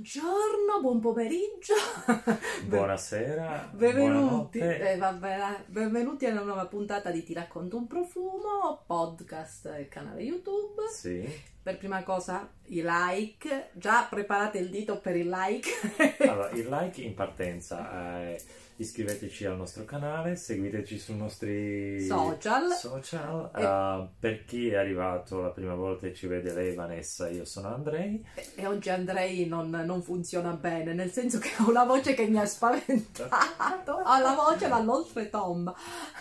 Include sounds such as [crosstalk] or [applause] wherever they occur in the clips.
Buongiorno, buon pomeriggio. [laughs] Buonasera. Benvenuti. Eh, vabbè, benvenuti alla nuova puntata di Ti racconto un profumo, podcast e canale YouTube. Sì. Per prima cosa i like, già preparate il dito per il like. Allora, il like in partenza. eh, iscriveteci al nostro canale, seguiteci sui nostri Social. social. E- eh, per chi è arrivato la prima volta e ci vede lei, Vanessa, io sono Andrei. E oggi Andrei non, non funziona bene, nel senso che ho una voce che mi ha spaventato. [laughs] Ho la voce dall'oltretomba.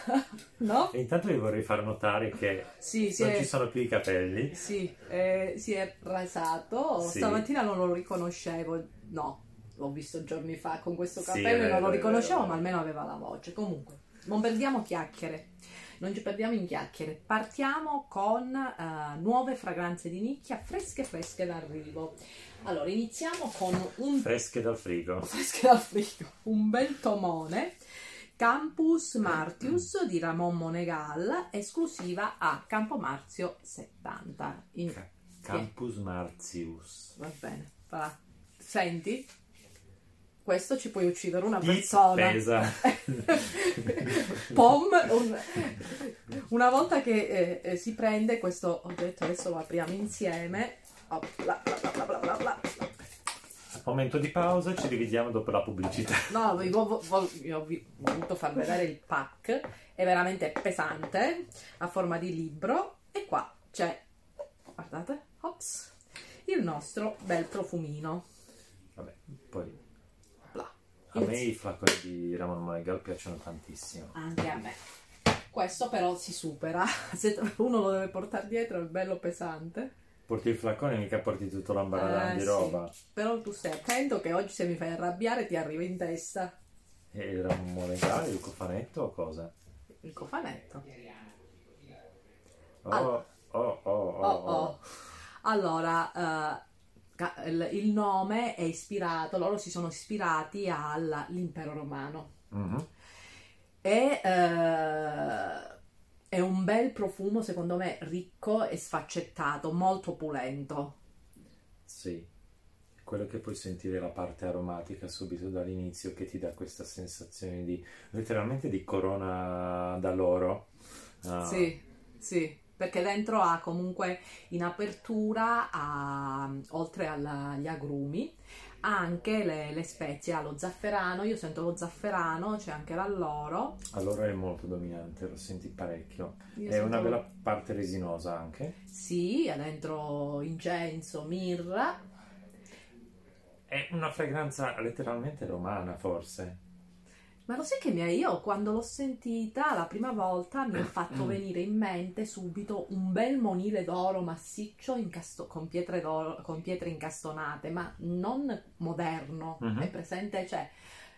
[laughs] No? E intanto vi vorrei far notare che Sì, non è... ci sono più i capelli. Sì, eh, si è rasato. Sì. Stamattina non lo riconoscevo. No, l'ho visto giorni fa con questo Sì, capello è e non lo riconoscevo, ma almeno aveva la voce. Comunque, non perdiamo chiacchiere. Non ci perdiamo in chiacchiere. Partiamo con eh, nuove fragranze di nicchia, fresche fresche d'arrivo. Allora, iniziamo con un Fresche dal frigo. [laughs] fresche dal frigo, un bel tomone. Campus Martius di Ramon Monegal, esclusiva a Campo Marzio 70. In- Ca- Campus Martius. Va bene, va. Senti? Questo ci puoi uccidere una persona. pesa? [laughs] Pom, un- una volta che eh, eh, si prende questo oggetto, adesso lo apriamo insieme. Oh, bla, bla, bla, bla, bla, bla. Momento di pausa, ci dividiamo dopo la pubblicità. No, vi vo- vo- vi ho voluto far vedere il pack, è veramente pesante, a forma di libro e qua c'è, guardate, ops, il nostro bel profumino. Vabbè, poi. A me i flaconi di Ramon Monegal piacciono tantissimo. Anche a me. Questo però si supera, [laughs] se uno lo deve portare dietro è bello pesante. Porti il flacone, mica porti tutto l'ambaradan Eh, di sì. roba. Però tu stai attento che oggi se mi fai arrabbiare ti arriva in testa E il Ramon Monegal, il cofanetto o cosa? il cofanetto. Oh, Allora. oh, oh, oh, Oh, oh. oh. Allora, eh, ca- il, nome è ispirato, loro si sono ispirati all'impero romano. Mhm. E eh, è un bel profumo, secondo me, ricco e sfaccettato, molto opulento. Sì. Quello che puoi sentire la parte aromatica subito dall'inizio che ti dà questa sensazione di letteralmente di corona d'alloro. Ah, Sì, sì, perché dentro ha comunque in apertura, ha, oltre alla- agli agrumi, ha anche le, le spezie, ha lo zafferano, io sento lo zafferano, c'è anche l'alloro. Allora è molto dominante, lo senti parecchio. Io È sento- una bella parte resinosa anche. Sì, ha dentro incenso, mirra. È una fragranza letteralmente romana, forse. Ma lo sai che mi ha- io quando l'ho sentita la prima volta mi ha fatto venire in mente subito un bel monile d'oro massiccio incasto- con, pietre d'oro- con pietre incastonate, ma non moderno. Mhm. È presente? Cioè,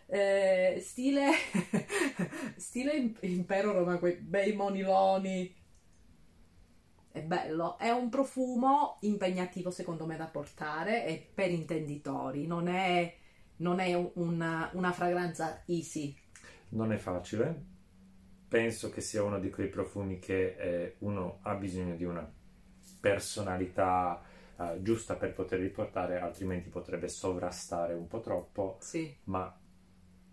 eh, stile, [laughs] stile im- impero romano, quei bei moniloni. È bello, è un profumo impegnativo secondo me da portare e per intenditori, non è, non è un- una, una fragranza easy. Non è facile. Penso che sia uno di quei profumi che eh, uno ha bisogno di una personalità eh, giusta per poterli portare, altrimenti potrebbe sovrastare un po' troppo. Sì. Ma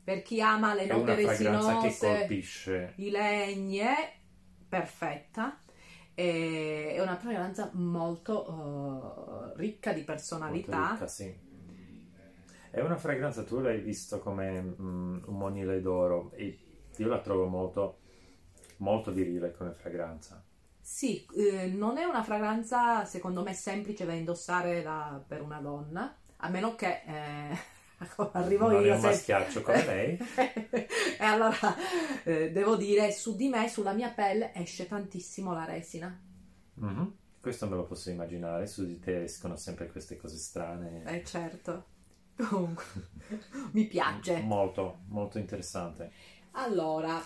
Per chi ama le note una fragranza che resinose, colpisce. i legni, è perfetta. È una fragranza molto eh, ricca di personalità. ricca, sì. È una fragranza, tu l'hai visto come mm, un monile d'oro e io la trovo molto, molto virile come fragranza. Sì, eh, non è una fragranza secondo me semplice da indossare da- per una donna, a meno che eh, [laughs] arrivo non io se- maschiaccio come lei. [laughs] e allora eh, devo dire, su di me, sulla mia pelle esce tantissimo la resina. Mhm. Questo me lo posso immaginare, su di te escono sempre queste cose strane. Eh certo. Comunque, [laughs] mi piace. Molto, molto interessante. Allora,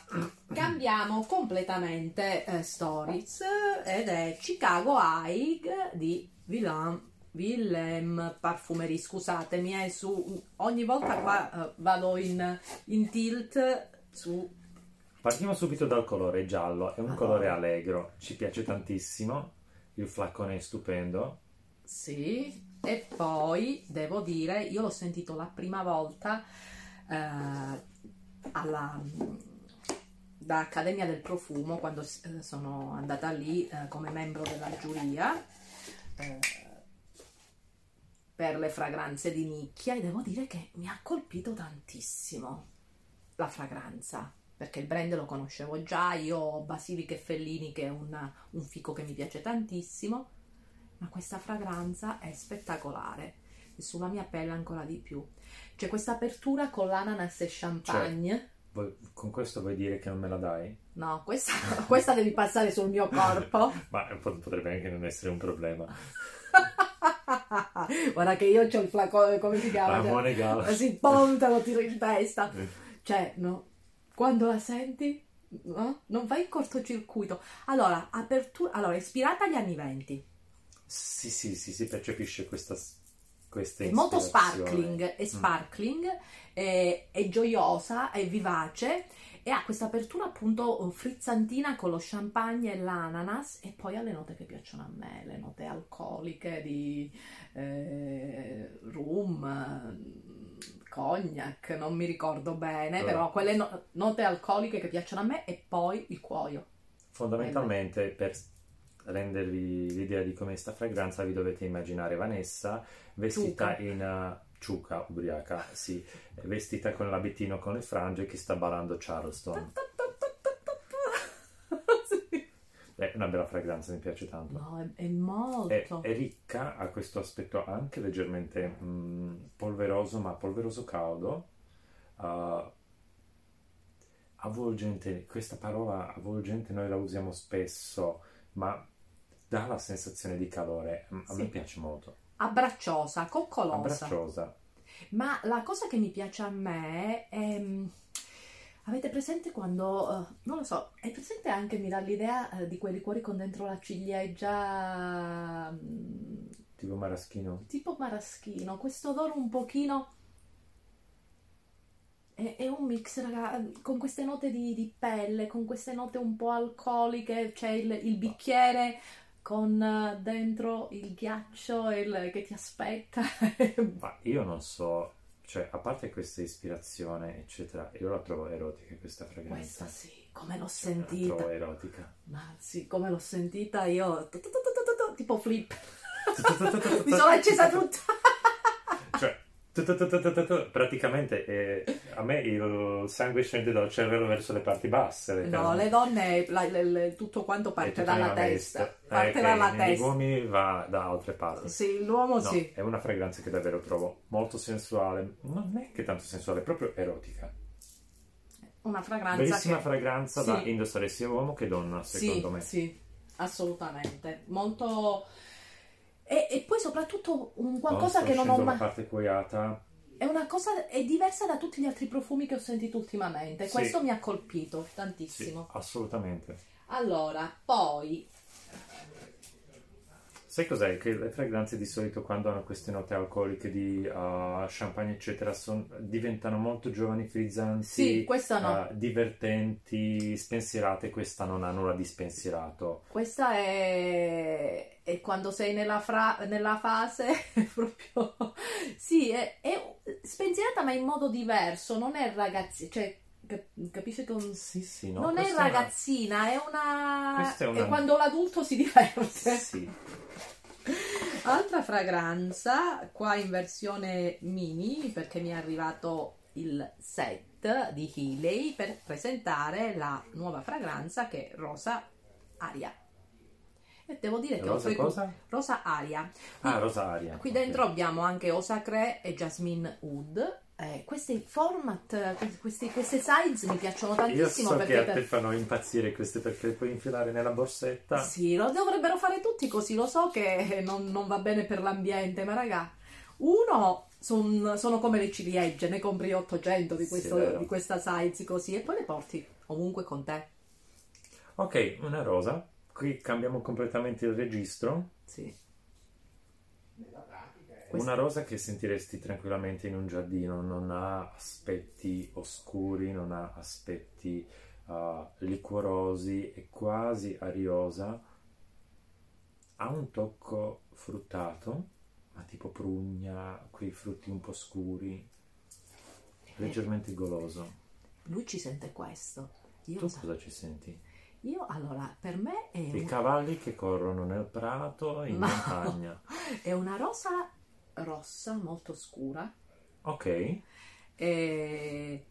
cambiamo completamente eh, Stories ed è Chicago Haig di Willem, Willem Parfumerie. Scusatemi, è su, ogni volta qua eh, vado in, in tilt su... Partiamo subito dal colore giallo, è un Madonna. colore allegro, ci piace tantissimo, il flacone è stupendo, Sì, E poi devo dire, io l'ho sentito la prima volta eh, alla, da Accademia del Profumo quando eh, sono andata lì eh, come membro della giuria eh, per le fragranze di nicchia e devo dire che mi ha colpito tantissimo la fragranza perché il brand lo conoscevo già, io ho Basilica e Fellini che è una, un fico che mi piace tantissimo, ma questa fragranza è spettacolare e sulla mia pelle ancora di più. C'è questa apertura con l'ananas e champagne. Cioè, con questo vuoi dire che non me la dai? No, questa, [laughs] questa devi passare sul mio corpo. [laughs] ma potrebbe anche non essere un problema. [laughs] Guarda che io ho il flacone, come si chiama? Ramone Gala. Si ponta, lo tiro in testa. Cioè, no, quando la senti, no? non vai in cortocircuito. Allora, apertura, allora, ispirata agli anni venti. Sì, sì, sì, si percepisce questa, questa È molto sparkling, è mm. sparkling, mm. è, è gioiosa, è vivace e ha questa apertura appunto frizzantina con lo champagne e l'ananas e poi ha le note che piacciono a me, le note alcoliche di eh, rum, cognac, non mi ricordo bene, però quelle no- note alcoliche che piacciono a me e poi il cuoio. Fondamentalmente per rendervi l'idea di come sta fragranza vi dovete immaginare Vanessa vestita Ciuca. in uh, ciuca ubriaca, sì, vestita con l'abitino con le frange che sta ballando Charleston. [laughs] È una bella fragranza, mi piace tanto. No, è, è molto. È, è, ricca, ha questo aspetto anche leggermente mh, mm, polveroso, ma polveroso caldo. Uh, avvolgente, questa parola avvolgente noi la usiamo spesso, ma dà la sensazione di calore. A sì. me piace molto. Abbracciosa, coccolosa. Abbracciosa. Ma la cosa che mi piace a me è Avete presente quando, uh, non lo so, è presente anche, mi dà l'idea uh, di quei liquori con dentro la ciliegia... Um, tipo maraschino? Tipo maraschino, questo odore un pochino... È, è un mix, raga, con queste note di, di, pelle, con queste note un po' alcoliche, c'è il, il bicchiere con uh, dentro il ghiaccio il, che ti aspetta. [laughs] Ma io non so cioè, a parte questa ispirazione, eccetera, io la trovo erotica questa fragranza. Questa sì, come l'ho cioè, sentita. La trovo erotica. Ma sì, come l'ho sentita io, tipo flip. [laughs] [laughs] Mi sono accesa tutta. Praticamente eh, a me il sangue scende dal cervello verso le parti basse. Le no, le donne la, le, le, tutto quanto parte dalla testa. Veste. Parte eh, dalla testa. Gli uomini va da altre parti. Sì, l'uomo no, sì. È una fragranza che davvero trovo molto sensuale, non è che tanto sensuale, proprio erotica. Una fragranza. Bellissima che... fragranza sì. da indossare sia uomo che donna, secondo sì, me. Sì, assolutamente. Molto e, e poi soprattutto un qualcosa oh, che non ho mai... parte cuoiata. È una cosa, è diversa da tutti gli altri profumi che ho sentito ultimamente. Sì. Questo mi ha colpito tantissimo. Sì, assolutamente. Allora, poi Sai cos'è? Che le fragranze di solito quando hanno queste note alcoliche di uh, champagne eccetera son, diventano molto giovani, frizzanti, sì, no. uh, divertenti, spensierate. Questa non ha nulla di spensierato. Questa è, è quando sei nella, fra... nella fase [laughs] proprio... sì, è, è, spensierata ma in modo diverso, non è ragazzi... Cioè, capisci che un... sì, sì, no, non è ragazzina, è una... è una... È quando l'adulto si diverte. Sì. [laughs] Altra fragranza, qua in versione mini, perché mi è arrivato il set di Healy per presentare la nuova fragranza che è Rosa Aria. E devo dire che Rosa cosa? Rosa Aria. ah, Rosa Aria. Qui okay. dentro abbiamo anche Osacre e Jasmine Wood eh, questi format, questi, queste size mi piacciono tantissimo. Io so perché che a te per... fanno impazzire queste perché le puoi infilare nella borsetta. Sì, lo dovrebbero fare tutti così, lo so che non, non va bene per l'ambiente, ma raga, uno son, sono come le ciliegie, ne compri 800 di, questo, sì, di questa size così e poi le porti ovunque con te. Ok, una rosa. Qui cambiamo completamente il registro. Sì. Una rosa che sentiresti tranquillamente in un giardino, non ha aspetti oscuri, non ha aspetti uh, liquorosi, è quasi ariosa, ha un tocco fruttato, ma tipo prugna, quei frutti un po' scuri, leggermente goloso. Lui ci sente questo. Io, Tu sa- cosa ci senti? io, allora, per me è, I un- cavalli che corrono nel prato in No. montagna. è una rosa rossa molto scura Ok, e,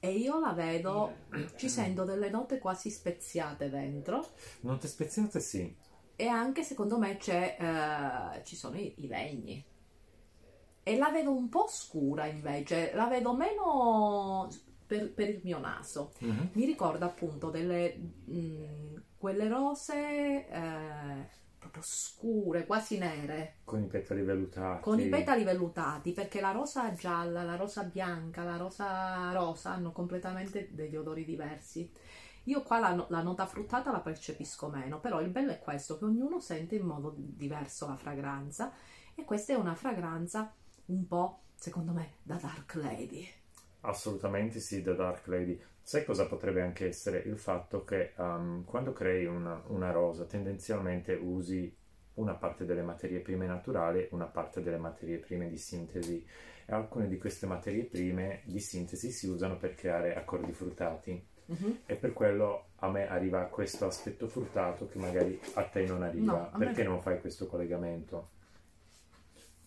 e io la vedo, ci sento delle note quasi speziate dentro note speziate sì. e anche secondo me c'è, eh, ci sono i, i legni. E la vedo un po' scura invece, la vedo meno per, per il mio naso. Mhm. Mi ricorda appunto delle mm, quelle rose eh, proprio scure, quasi nere, Con i petali vellutati. con i petali vellutati, perché la rosa gialla, la rosa bianca, la rosa rosa hanno completamente degli odori diversi. Io qua la, la nota fruttata la percepisco meno, però il bello è questo, che ognuno sente in modo diverso la fragranza e questa è una fragranza un po', secondo me, da Dark Lady. Assolutamente sì, The Dark Lady. Sai cosa potrebbe anche essere? Il fatto che um, quando crei una, una rosa tendenzialmente usi una parte delle materie prime naturali, una parte delle materie prime di sintesi e alcune di queste materie prime di sintesi si usano per creare accordi fruttati Mhm. e per quello a me arriva questo aspetto fruttato che magari a te non arriva. No, a me- Perché non fai questo collegamento?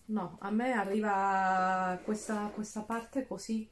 No, a me arriva questa, questa parte così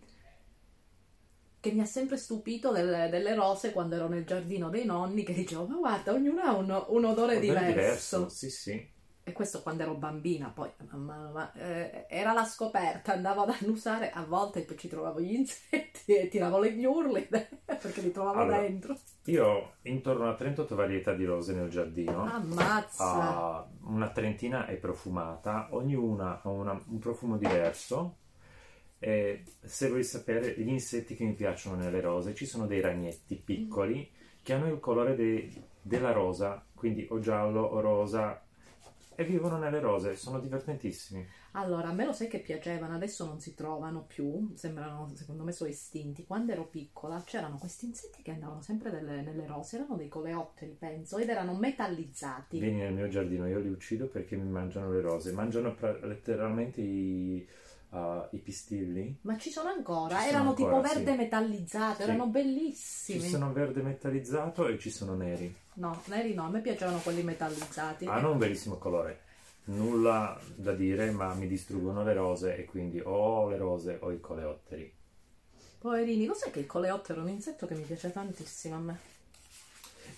che mi ha sempre stupito delle, delle rose quando ero nel giardino dei nonni che dicevo ma guarda ognuna ha un, un odore Odore diverso. Sì, sì. e questo quando ero bambina poi ma- ma- eh, era la scoperta andavo ad annusare a volte poi ci trovavo gli insetti e tiravo le ghiurle [laughs] perché li trovavo Allora. dentro Io ho intorno a 38 varietà di rose nel giardino. ammazza Ah, una trentina è profumata, ognuna ha una- un profumo diverso. E se vuoi sapere gli insetti che mi piacciono nelle rose, ci sono dei ragnetti piccoli che hanno il colore dei- della rosa, quindi o giallo o rosa, e vivono nelle rose, sono divertentissimi. Allora, a me lo sai che piacevano, adesso non si trovano più, sembrano, secondo me sono estinti. Quando ero piccola c'erano questi insetti che andavano sempre delle- nelle rose, erano dei coleotteri, penso, ed erano metallizzati. Vieni nel mio giardino, io li uccido perché mi mangiano le rose, mangiano pra- letteralmente i, i pistilli. Ma ci sono ancora, Ci sono erano ancora, tipo verde sì. metallizzato, Sì. erano Ci bellissimi. sono verde metallizzato e ci sono neri. No, neri no, a me piacevano quelli metallizzati. Hanno un bellissimo colore. Nulla da dire, ma mi distruggono le rose e quindi o le rose o i coleotteri. Poverini, lo sai che il coleottero è un insetto che mi piace tantissimo a me?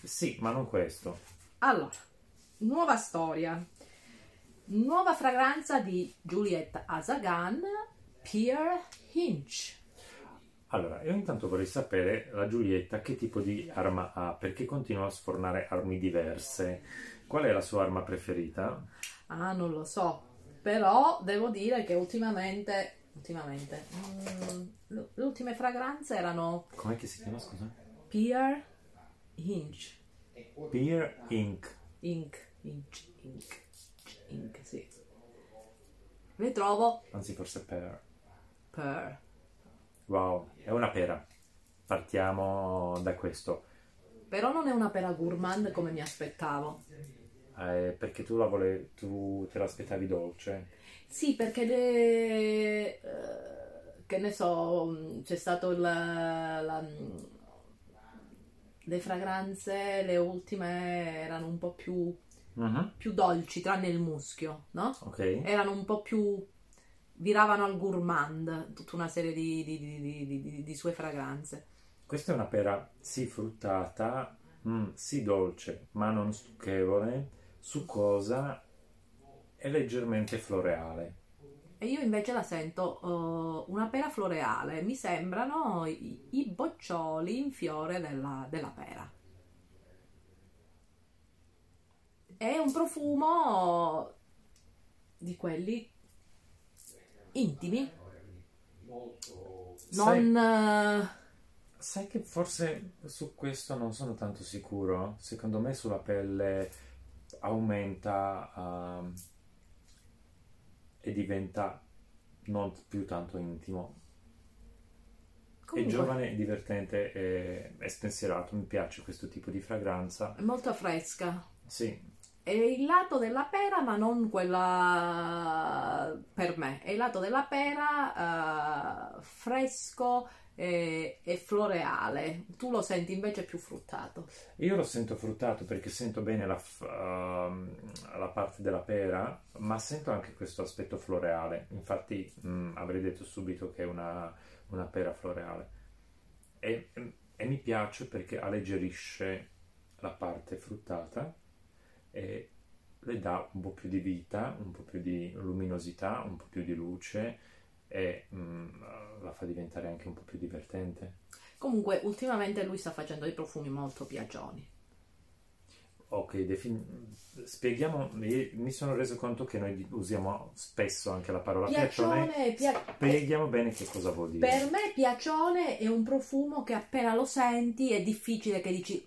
Sì, ma non questo. Allora, nuova storia. Nuova fragranza di Juliette Azagan, Pierre Hinch. Allora, io intanto vorrei sapere la Giulietta che tipo di arma ha, perché continua a sfornare armi diverse. Qual è la sua arma preferita? Ah, non lo so, però devo dire che ultimamente, ultimamente, mm, le ultime fragranze erano Com'è che si chiama, scusa? Pierre Hinch. Beer Ink. Ink, Hinch, Ink, Ink, sì. Le trovo Anzi, forse per... per Wow, è una pera. Partiamo da questo. Però non è una pera gourmand come mi aspettavo. Eh, perché tu la vole... tu te l'aspettavi dolce. Sì, perché le... eh, che ne so, c'è stato la- mh, le fragranze, le ultime erano un po' più, Mhm, più dolci, tranne il muschio, no? Ok. Erano un po' più... viravano al gourmand, tutta una serie di, di- di- di- sue fragranze. Questa è una pera sì fruttata, mm, sì dolce, ma non stucchevole, succosa e leggermente floreale. E io invece la sento eh, una pera floreale, mi sembrano i, i boccioli in fiore della, della pera. È un profumo di quelli intimi, Sai- non... eh, Sai che forse su questo non sono tanto sicuro? Secondo me sulla pelle aumenta ehm, e diventa non più tanto intimo. È comunque, giovane, divertente e, e spensierato. Mi piace questo tipo di fragranza. è molto fresca. Sì, è il lato della pera, ma non quella per me, è il lato della pera uh, fresco e, e, floreale. Tu lo senti invece più fruttato. Io lo sento fruttato perché sento bene la, uh, la parte della pera, ma sento anche questo aspetto floreale. Infatti, mh, mm, avrei detto subito che è una, una pera floreale. E, e mi piace perché alleggerisce la parte fruttata e le dà un po' più di vita, un po' più di luminosità, un po' più di luce e mm, la fa diventare anche un po' più divertente. Comunque, ultimamente lui sta facendo dei profumi molto piagioni. Ok, defin- spieghiamo, mi sono reso conto che noi usiamo spesso anche la parola piacione, piacione pia- spieghiamo bene che cosa vuol dire. Per me piacione è un profumo che appena lo senti è difficile che dici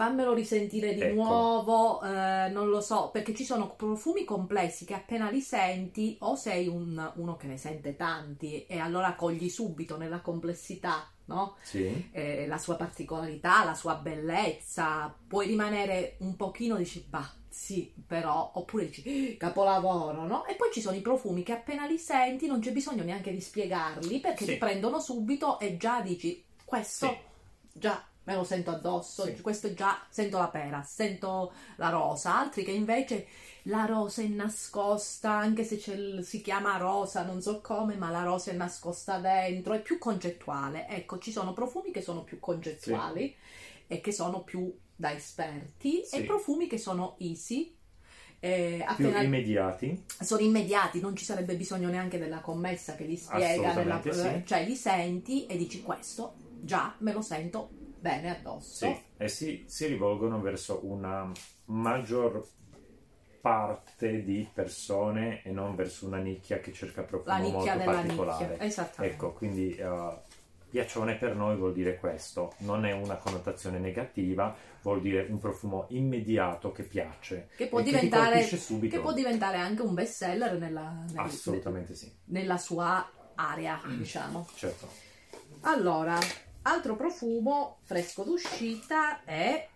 fammelo risentire di ecco. nuovo, eh, non lo so, perché ci sono profumi complessi che appena li senti o sei un, uno che ne sente tanti e allora cogli subito nella complessità, no? Sì. Eh, la sua particolarità, la sua bellezza, puoi rimanere un pochino, dici, bah, sì, però, oppure dici, eh, capolavoro, no? E poi ci sono i profumi che appena li senti non c'è bisogno neanche di spiegarli perché sì. ti prendono subito e già dici, questo, sì. già me lo sento addosso, sì. questo già sento la pera, sento la rosa, altri che invece la rosa è nascosta, anche se si chiama rosa, non so come, ma la rosa è nascosta dentro, è più concettuale. Ecco, ci sono profumi che sono più concettuali sì. e che sono più da esperti sì. e profumi che sono easy. Eh, appena immediati sono immediati, non ci sarebbe bisogno neanche della commessa che li spiega, nella, sì. cioè li senti e dici questo già me lo sento bene addosso. Sì, e si, si rivolgono verso una maggior parte di persone e non verso una nicchia che cerca profumo molto particolare. Nicchia. Esattamente. Ecco, quindi uh, piacione per noi vuol dire questo, non è una connotazione negativa, vuol dire un profumo immediato che piace. Che può, diventare, che può diventare, anche un best seller nella, nel, Assolutamente sì. nella sua area, diciamo. Certo. Allora, Altro profumo fresco d'uscita è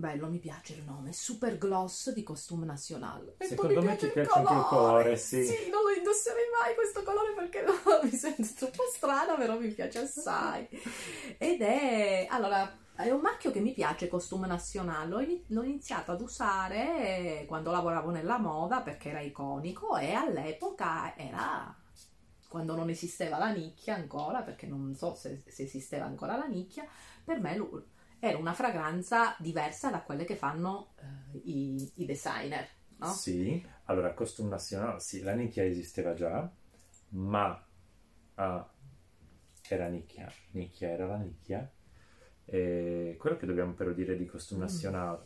bello, mi piace il nome, Super Gloss di Costume National. Secondo me ti piace anche il colore, sì. Sì, non lo indosserei mai questo colore perché no, [laughs] mi sento troppo strana, però mi piace assai. Ed è, allora, è un marchio che mi piace, Costume National. L'ho iniziato ad usare quando lavoravo nella moda perché era iconico e all'epoca era quando non esisteva la nicchia ancora, perché non so se, se esisteva ancora la nicchia, per me era una fragranza diversa da quelle che fanno eh, i, i, designer. No? Sì, allora Costume National, sì, la nicchia esisteva già, ma ah, era nicchia, nicchia era la nicchia. E quello che dobbiamo però dire di Costume. National, mm.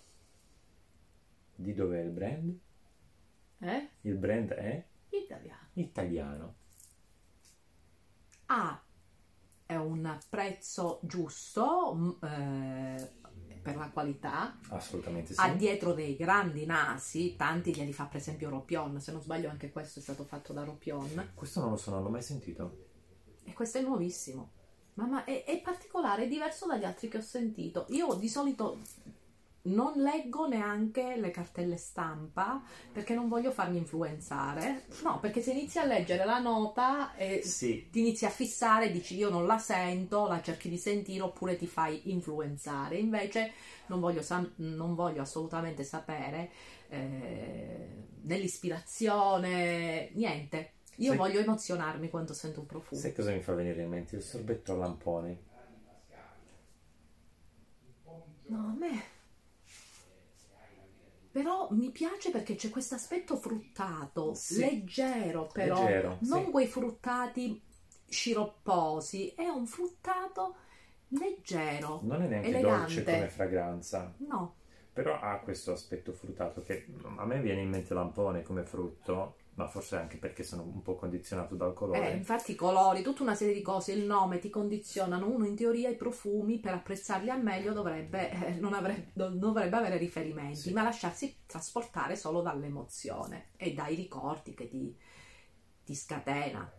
di dove è il brand? Eh? Il brand è? Italiano. Italiano ha un prezzo giusto mm, eh, per la qualità. Assolutamente sì. Ha dietro dei grandi nasi, tanti glieli fa per esempio Ropion, se non sbaglio anche questo è stato fatto da Ropion. Questo non lo so, non l'ho mai sentito. E questo è nuovissimo. Ma, è, è particolare, è diverso dagli altri che ho sentito. Io di solito non leggo neanche le cartelle stampa perché non voglio farmi influenzare. No, perché se inizi a leggere la nota e sì. ti inizi a fissare, dici io non la sento, la cerchi di sentire oppure ti fai influenzare. Invece non voglio, non voglio assolutamente sapere eh, nell'ispirazione, niente. Io sai, voglio emozionarmi quando sento un profumo. Sai cosa mi fa venire in mente? Il sorbetto a lampone. No, a me però mi piace perché c'è questo aspetto fruttato, sì. leggero però, leggero, non sì. quei fruttati sciropposi, è un fruttato leggero. Non è neanche elegante. dolce come fragranza. No. Però ha questo aspetto fruttato che a me viene in mente lampone come frutto, ma forse anche perché sono un po' condizionato dal colore. Eh, infatti i colori, tutta una serie di cose, il nome ti condizionano. Uno in teoria i profumi per apprezzarli al meglio dovrebbe, eh, non, avrebbe, non, dovrebbe avere riferimenti, sì. ma lasciarsi trasportare solo dall'emozione e dai ricordi che ti, ti scatena.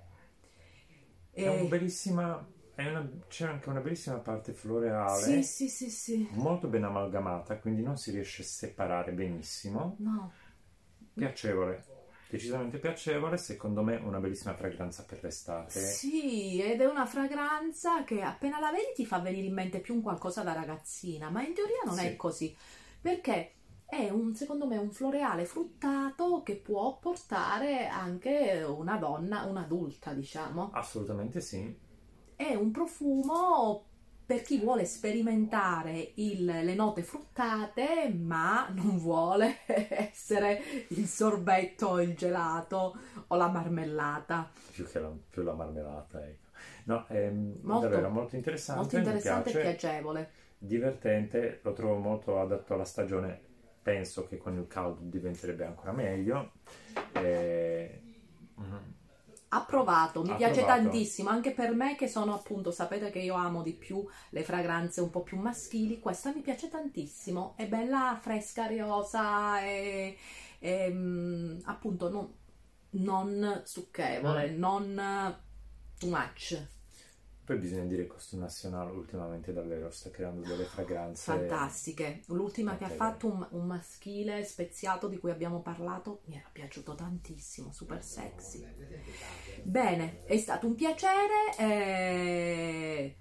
È, e... un bellissima, è una- c'è anche una bellissima parte floreale, Sì, sì, sì, sì. molto ben amalgamata, quindi non si riesce a separare benissimo. No. Piacevole, decisamente piacevole, secondo me una bellissima fragranza per l'estate. Sì, ed è una fragranza che appena la vedi ti fa venire in mente più un qualcosa da ragazzina, ma in teoria non è Sì. così, perché è un, secondo me un floreale fruttato che può portare anche una donna, un'adulta, diciamo. Assolutamente sì. È un profumo per chi vuole sperimentare il- le note fruttate, ma non vuole [laughs] essere il sorbetto, il gelato o la marmellata. Più che la, più la marmellata, ecco. No, è Molto- davvero molto interessante, Molto interessante e piace, piacevole. divertente, lo trovo molto adatto alla stagione, penso che con il caldo diventerebbe ancora meglio. Eh, mm, Approvato, mi piace Approvato. tantissimo, anche per me che sono appunto, sapete che io amo di più le fragranze un po' più maschili, questa mi piace tantissimo, è bella fresca, riosa e, e, mm, appunto non, non stucchevole, Mm. non too much, Poi bisogna dire che Costume Nazionale ultimamente davvero sta creando delle fragranze fantastiche. L'ultima che ha fatto un, un maschile speziato di cui abbiamo parlato mi era piaciuto tantissimo, super sexy. Bene, è stato un piacere. eh,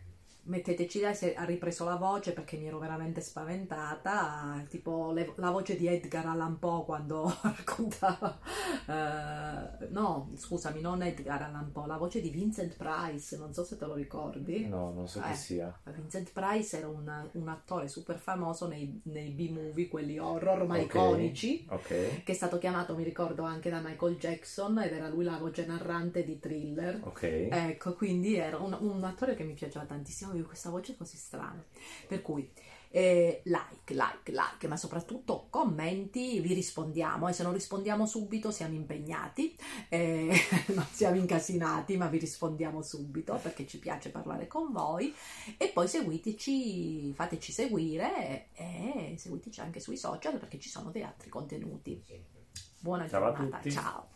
Metteteci dai se ha ripreso la voce perché mi ero veramente spaventata, tipo le- la voce di Edgar Allan Poe quando [laughs] raccontava. eh, no, scusami, non Edgar Allan Poe, la voce di Vincent Price, non so se te lo ricordi. No, non so chi Eh. sia. Vincent Price era un, un attore super famoso nei, nei B-movie, quelli horror ma Ok. iconici Ok. che è stato chiamato, mi ricordo, anche da Michael Jackson ed era lui la voce narrante di thriller. Ok. Ecco, quindi era un, un attore che mi piaceva tantissimo, avevo questa voce così strana. Per cui eh, like, like, like, ma soprattutto commenti, vi rispondiamo e se non rispondiamo subito siamo impegnati, eh, [laughs] non siamo incasinati, ma vi rispondiamo subito perché ci piace parlare con voi e poi seguiteci, fateci seguire e seguiteci anche sui social perché ci sono dei altri contenuti. Buona Ciao giornata, ciao.